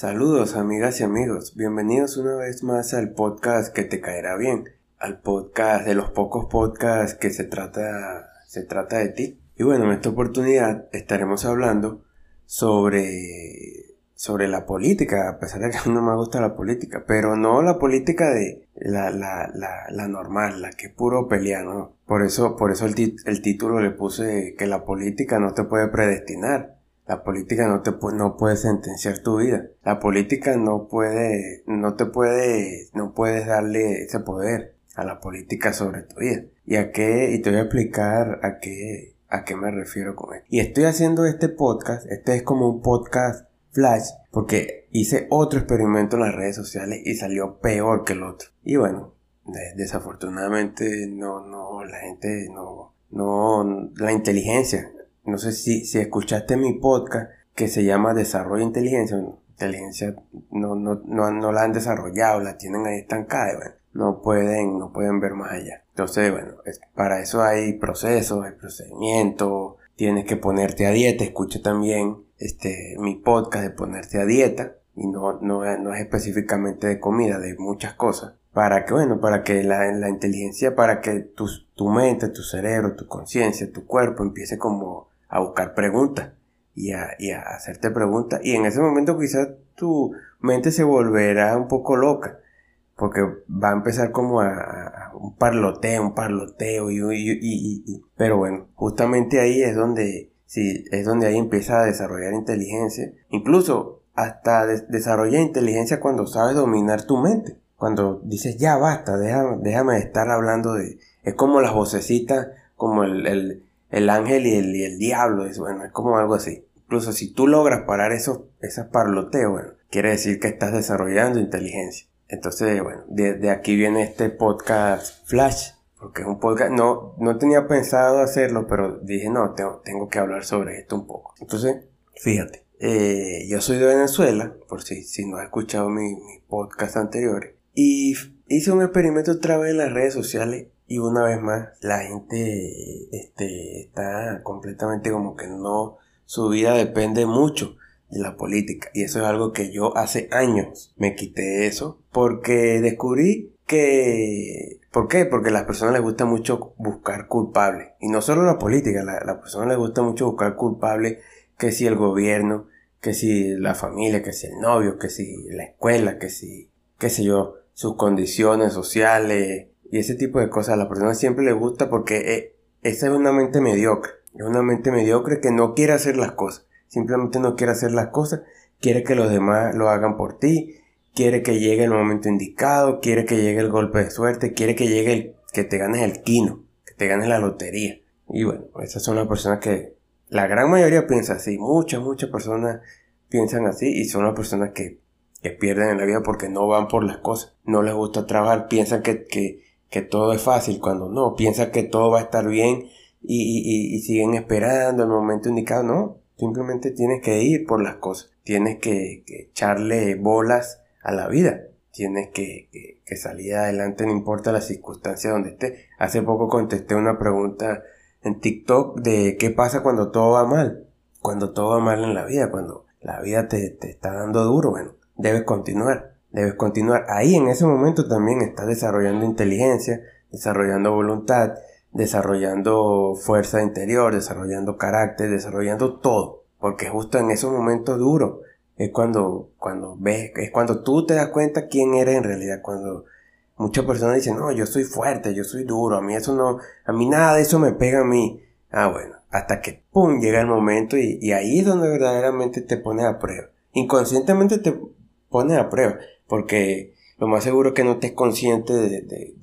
Saludos amigas y amigos, bienvenidos una vez más al podcast que te caerá bien, al podcast de los pocos podcasts que se trata, se trata de ti. Y bueno, en esta oportunidad estaremos hablando sobre sobre la política, a pesar de que no me gusta la política, pero no la política de la, la, la, la normal, la que es puro pelea, ¿no? Por eso, por eso el, el título le puse que la política no te puede predestinar. La política no te no puede sentenciar tu vida. La política no puede, no te puede, no puedes darle ese poder a la política sobre tu vida. ¿Y a qué? Y te voy a explicar a qué, a qué me refiero con esto. Y estoy haciendo este podcast, este es como un podcast Flash porque hice otro experimento en las redes sociales y salió peor que el otro. Y bueno, desafortunadamente no, no, la gente no, no, la inteligencia. No sé si, si escuchaste mi podcast que se llama Desarrollo de Inteligencia. Inteligencia no, no, no, no la han desarrollado, la tienen ahí estancada. Bueno, no pueden, no pueden ver más allá. Entonces, bueno, para eso hay procesos, hay procedimientos, tienes que ponerte a dieta, escucha también este, mi podcast de ponerte a dieta, y no, no, no es específicamente de comida, de muchas cosas, para que, bueno, para que la, la inteligencia, para que tu, tu mente, tu cerebro, tu conciencia, tu cuerpo empiece como a buscar preguntas y a, y a hacerte preguntas, y en ese momento quizás tu mente se volverá un poco loca, porque va a empezar como a, un parloteo, un parloteo, y, y, y, pero bueno, justamente ahí es donde Sí, es donde ahí empieza a desarrollar inteligencia. Incluso hasta desarrolla inteligencia cuando sabes dominar tu mente. Cuando dices, ya basta, déjame, déjame estar hablando de... Es como las vocecitas, como el, el ángel y el, y el diablo. Es, bueno, es como algo así. Incluso si tú logras parar esos, esas parloteos, bueno, quiere decir que estás desarrollando inteligencia. Entonces, bueno, de, aquí viene este podcast Flash porque es un podcast, no, no tenía pensado hacerlo, pero dije, no, tengo, tengo que hablar sobre esto un poco. Entonces, fíjate, eh, yo soy de Venezuela, por si, si no has escuchado mi, mi podcast anteriores, y hice un experimento otra vez en las redes sociales y una vez más la gente este, está completamente como que no, su vida depende mucho de la política y eso es algo que yo hace años me quité eso porque descubrí que... ¿Por qué? Porque a las personas les gusta mucho buscar culpables. Y no solo la política, a las la personas les gusta mucho buscar culpables que si el gobierno, que si la familia, que si el novio, que si la escuela, que si, qué sé yo, sus condiciones sociales y ese tipo de cosas. A las personas siempre les gusta porque eh, esa es una mente mediocre. Es una mente mediocre que no quiere hacer las cosas. Simplemente no quiere hacer las cosas. Quiere que los demás lo hagan por ti quiere que llegue el momento indicado, quiere que llegue el golpe de suerte, quiere que llegue el, que te ganes el quino, que te ganes la lotería. Y bueno, esas son las personas que la gran mayoría piensa así, muchas, muchas personas piensan así y son las personas que, que pierden en la vida porque no van por las cosas, no les gusta trabajar, piensan que, que, que todo es fácil cuando no, piensan que todo va a estar bien y, y, siguen esperando el momento indicado, no, simplemente tienes que ir por las cosas, tienes que, echarle bolas a la vida. Tienes que, salir adelante, no importa la circunstancia donde esté. Hace poco contesté una pregunta en TikTok de qué pasa cuando todo va mal. Cuando todo va mal en la vida, cuando la vida te, te está dando duro, bueno, debes continuar. Debes continuar. Ahí en ese momento también estás desarrollando inteligencia, desarrollando voluntad, desarrollando fuerza interior, desarrollando carácter, desarrollando todo. Porque justo en esos momentos duros es cuando, cuando ves, es cuando tú te das cuenta quién eres en realidad, cuando muchas personas dicen, no, yo soy fuerte, yo soy duro, a mí eso no, a mí nada de eso me pega a mí. Ah, bueno, hasta que, pum, llega el momento y, ahí es donde verdaderamente te pones a prueba. Inconscientemente te pones a prueba, porque lo más seguro es que no estés consciente de, de,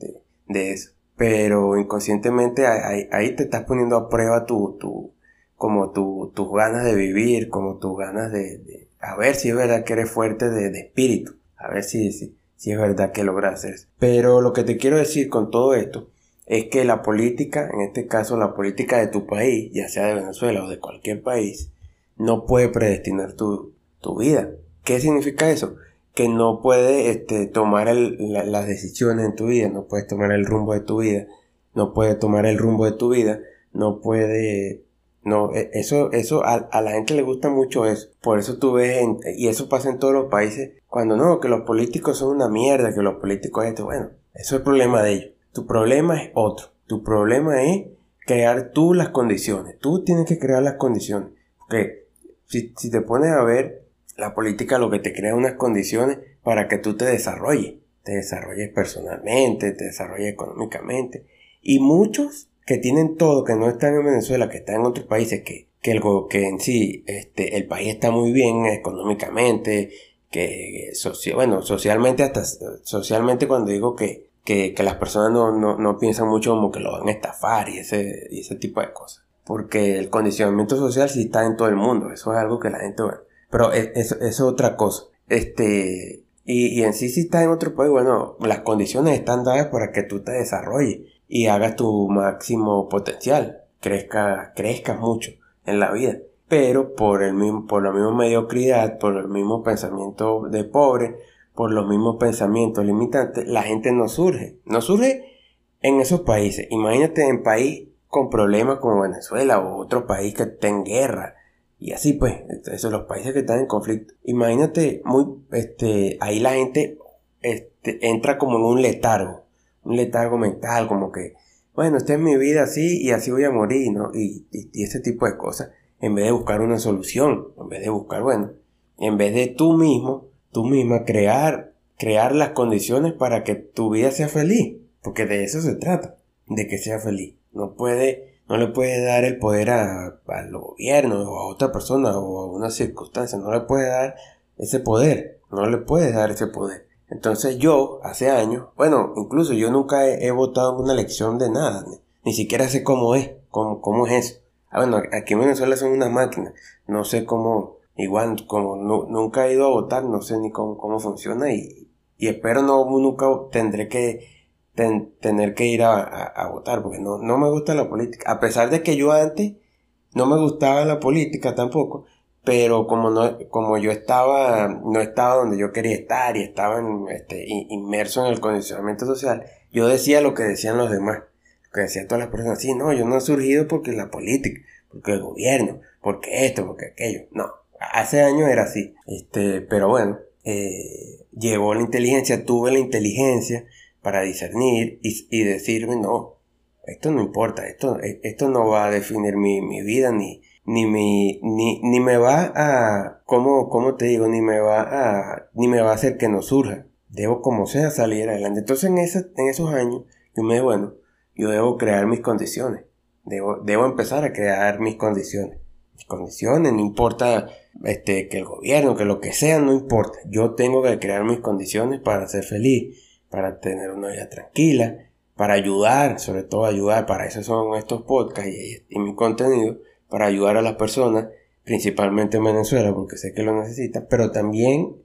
de, eso. Pero inconscientemente ahí, te estás poniendo a prueba tu, tu, como tu, tus ganas de vivir, como tus ganas de, a ver si es verdad que eres fuerte de, espíritu, a ver si, si, si, es verdad que logras hacer eso. Pero lo que te quiero decir con todo esto es que la política, en este caso la política de tu país, ya sea de Venezuela o de cualquier país, no puede predestinar tu, tu vida. ¿Qué significa eso? Que no puede este, tomar las decisiones en tu vida, no puedes tomar el rumbo de tu vida, no puede tomar el rumbo de tu vida, no puede No, e, eso, eso a, la gente le gusta mucho eso. Por eso tú ves, y eso pasa en todos los países, cuando no, que los políticos son una mierda, que los políticos esto, bueno, eso es el problema de ellos. Tu problema es otro. Tu problema es crear tú las condiciones. Tú tienes que crear las condiciones. Porque si, si te pones a ver, la política lo que te crea unas condiciones para que tú te desarrolles. Te desarrolles personalmente, te desarrolles económicamente. Y muchos que tienen todo, que no están en Venezuela, que están en otros países, que, que, el, que en sí este, el país está muy bien económicamente, que bueno, socialmente hasta socialmente cuando digo que, que, las personas no, no, no, piensan mucho como que lo van a estafar y ese, y ese tipo de cosas. Porque el condicionamiento social sí está en todo el mundo, eso es algo que la gente, pero eso es, otra cosa. Este, y, en sí si está en otro país, bueno, las condiciones están dadas para que tú te desarrolles y hagas tu máximo potencial, crezca, crezcas mucho en la vida. Pero por el mismo, por la misma mediocridad, por el mismo pensamiento de pobre, por los mismos pensamientos limitantes, la gente no surge. No surge en esos países. Imagínate en país con problemas como Venezuela o otro país que esté en guerra. Y así pues, esos los países que están en conflicto. Imagínate, muy, este, ahí la gente, este, entra como en un letargo un letargo mental, como que, bueno, esta es mi vida así y así voy a morir, ¿no? Y, y, ese tipo de cosas, en vez de buscar una solución, en vez de buscar, bueno, en vez de tú mismo, tú misma crear, crear las condiciones para que tu vida sea feliz, porque de eso se trata, de que sea feliz. No puede, no le puede dar el poder a, al gobierno o a otra persona o a una circunstancia, no le puede dar ese poder, no le puedes dar ese poder. Entonces yo, hace años, bueno, incluso yo nunca he, votado en una elección de nada, ni, siquiera sé cómo es, cómo, cómo es eso. Ah, bueno, aquí en Venezuela son unas máquinas, no sé cómo, igual, como nunca he ido a votar, no sé ni cómo, cómo funciona y, y espero no, nunca tendré que tener que ir a, a, votar, porque no, no me gusta la política, a pesar de que yo antes no me gustaba la política tampoco, pero como no como yo estaba no estaba donde yo quería estar y estaba este, inmerso en el condicionamiento social yo decía lo que decían los demás lo que decían todas las personas. Sí no yo no he surgido porque la política porque el gobierno porque esto porque aquello. No hace años era así. Este pero bueno eh, llegó la inteligencia tuve la inteligencia para discernir y, y decirme no esto no importa esto esto no va a definir mi, mi vida ni ni me, ni, ni me va a, ¿cómo, ¿cómo te digo? Ni me va a, ni me va a hacer que no surja. Debo como sea salir adelante. Entonces en, ese, en esos años, yo me bueno, yo debo crear mis condiciones. Debo, debo empezar a crear mis condiciones. Mis condiciones, no importa este, que el gobierno, que lo que sea, no importa. Yo tengo que crear mis condiciones para ser feliz, para tener una vida tranquila, para ayudar, sobre todo ayudar, para eso son estos podcasts y, mi contenido, para ayudar a las personas, principalmente en Venezuela, porque sé que lo necesita, pero también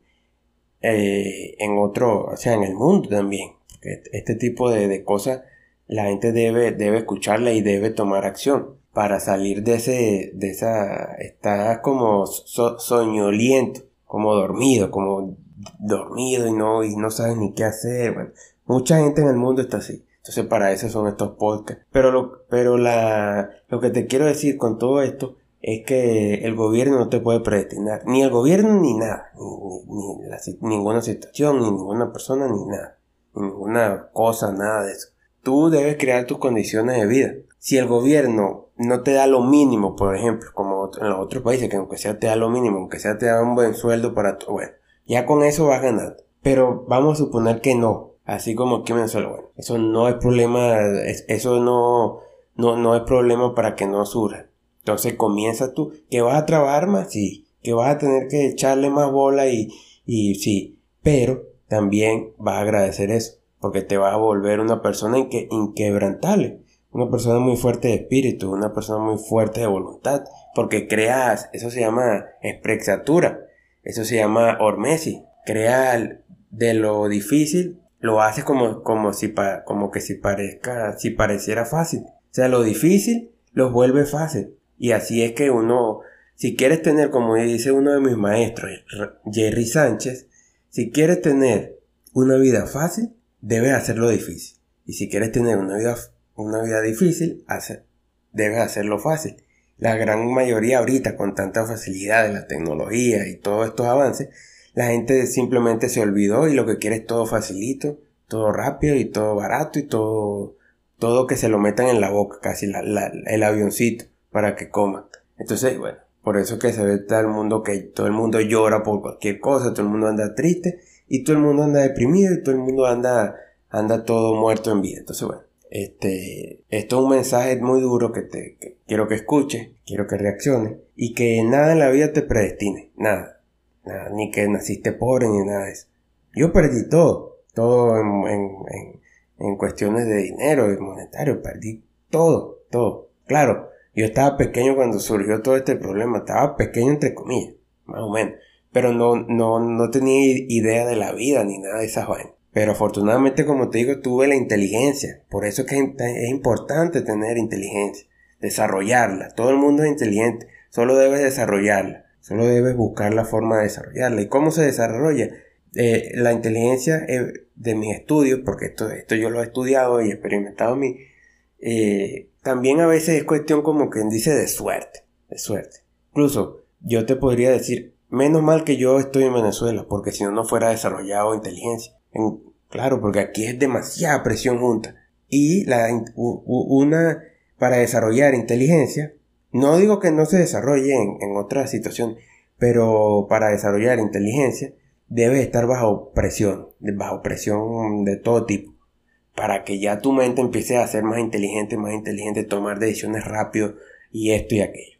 eh, en otro, o sea, en el mundo también. Este tipo de, cosas la gente debe, debe escucharla y debe tomar acción para salir de ese, de esa, está como soñoliento, como dormido, como dormido y no, y no sabes ni qué hacer. Bueno, mucha gente en el mundo está así. Entonces para eso son estos podcasts. Pero lo, pero la, lo que te quiero decir con todo esto es que el gobierno no te puede predestinar. Ni el gobierno ni nada. Ni, ninguna situación, ni ninguna persona, ni nada. Ni ninguna cosa, nada de eso. Tú debes crear tus condiciones de vida. Si el gobierno no te da lo mínimo, por ejemplo, como en los otros países, que aunque sea te da lo mínimo, aunque sea te da un buen sueldo para tu, bueno, ya con eso vas ganando. Pero vamos a suponer que no, Así como aquí bueno, eso no es problema, eso no, no, no es problema para que no surja. Entonces comienza tú, que vas a trabajar más, sí, que vas a tener que echarle más bola y, y sí, pero también vas a agradecer eso, porque te vas a volver una persona inque, inquebrantable, una persona muy fuerte de espíritu, una persona muy fuerte de voluntad, porque creas, eso se llama exprexatura, eso se llama hormesi, crear de lo difícil lo hace como, como, si como que si parezca, si pareciera fácil. O sea, lo difícil los vuelve fácil. Y así es que uno, si quieres tener, como dice uno de mis maestros, Jerry Sánchez, si quieres tener una vida fácil, debes hacerlo difícil. Y si quieres tener una vida, una vida difícil, debes hacerlo fácil. La gran mayoría ahorita con tanta facilidad de la tecnología y todos estos avances, la gente simplemente se olvidó y lo que quiere es todo facilito, todo rápido y todo barato y todo, todo que se lo metan en la boca, casi el avioncito para que coman. Entonces, bueno, por eso que se ve todo el mundo que todo el mundo llora por cualquier cosa, todo el mundo anda triste y todo el mundo anda deprimido y todo el mundo anda, anda todo muerto en vida. Entonces, bueno, este, esto es un mensaje muy duro que te quiero que escuches, quiero que reacciones y que nada en la vida te predestine, nada, nada, ni que naciste pobre ni nada de eso. Yo perdí todo, todo en, en, en cuestiones de dinero y monetario, perdí todo, todo. Claro, yo estaba pequeño cuando surgió todo este problema, estaba pequeño entre comillas, más o menos, pero no, no, no tenía idea de la vida ni nada de esas vainas. Pero afortunadamente, como te digo, tuve la inteligencia. Por eso es que es importante tener inteligencia, desarrollarla. Todo el mundo es inteligente, solo debes desarrollarla, solo debes buscar la forma de desarrollarla. ¿Y cómo se desarrolla? Eh, la inteligencia eh, de mis estudios, porque esto, esto yo lo he estudiado y experimentado mi, eh, también a veces es cuestión como quien dice de suerte, de suerte. Incluso yo te podría decir, menos mal que yo estoy en Venezuela, porque si no, no fuera desarrollado inteligencia. Claro, porque aquí es demasiada presión junta. Y la, una, para desarrollar inteligencia, no digo que no se desarrolle en, en otra situación, pero para desarrollar inteligencia debe estar bajo presión, bajo presión de todo tipo para que ya tu mente empiece a ser más inteligente, más inteligente, tomar decisiones rápido y esto y aquello.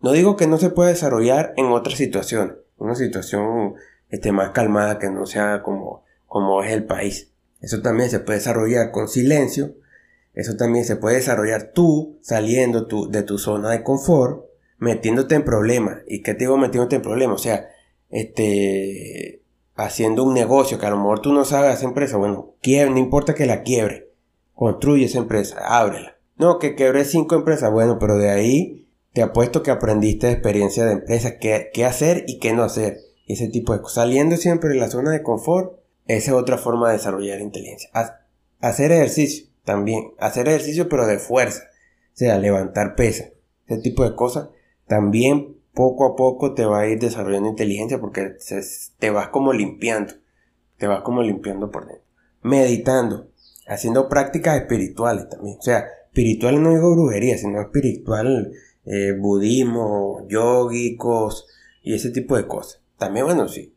No digo que no se pueda desarrollar en otras situaciones, una situación este, más calmada que no sea como, como es el país. Eso también se puede desarrollar con silencio, eso también se puede desarrollar tú saliendo tu, de tu zona de confort, metiéndote en problemas. ¿Y qué te digo metiéndote en problemas? O sea, este, haciendo un negocio que a lo mejor tú no sabes esa empresa, bueno, quiebre, no importa que la quiebre, construye esa empresa, ábrela. No, que quebré cinco empresas, bueno, pero de ahí te apuesto que aprendiste de experiencia de empresa, qué, qué hacer y qué no hacer. Ese tipo de cosas. Saliendo siempre de la zona de confort, esa es otra forma de desarrollar inteligencia. Hacer ejercicio, también. Hacer ejercicio pero de fuerza. O sea, levantar pesa. Ese tipo de cosas también poco a poco te va a ir desarrollando inteligencia porque te vas como limpiando, te vas como limpiando por dentro. Meditando, haciendo prácticas espirituales también. O sea, espiritual no digo brujería, sino espiritual, eh, budismo, yogicos y ese tipo de cosas. También, bueno, sí,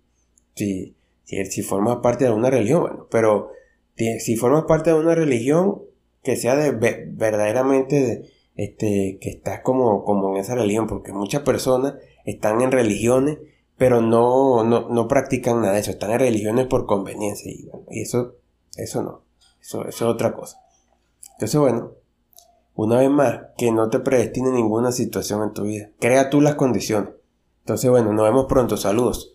sí, si, si formas parte de una religión, bueno, pero si formas parte de una religión que sea de verdaderamente de, este, que estás como, como en esa religión, porque muchas personas están en religiones, pero no, no, no practican nada de eso, están en religiones por conveniencia, y, y eso, eso no, eso, eso es otra cosa. Entonces, bueno, una vez más, que no te predestine ninguna situación en tu vida, crea tú las condiciones. Entonces, bueno, nos vemos pronto, saludos.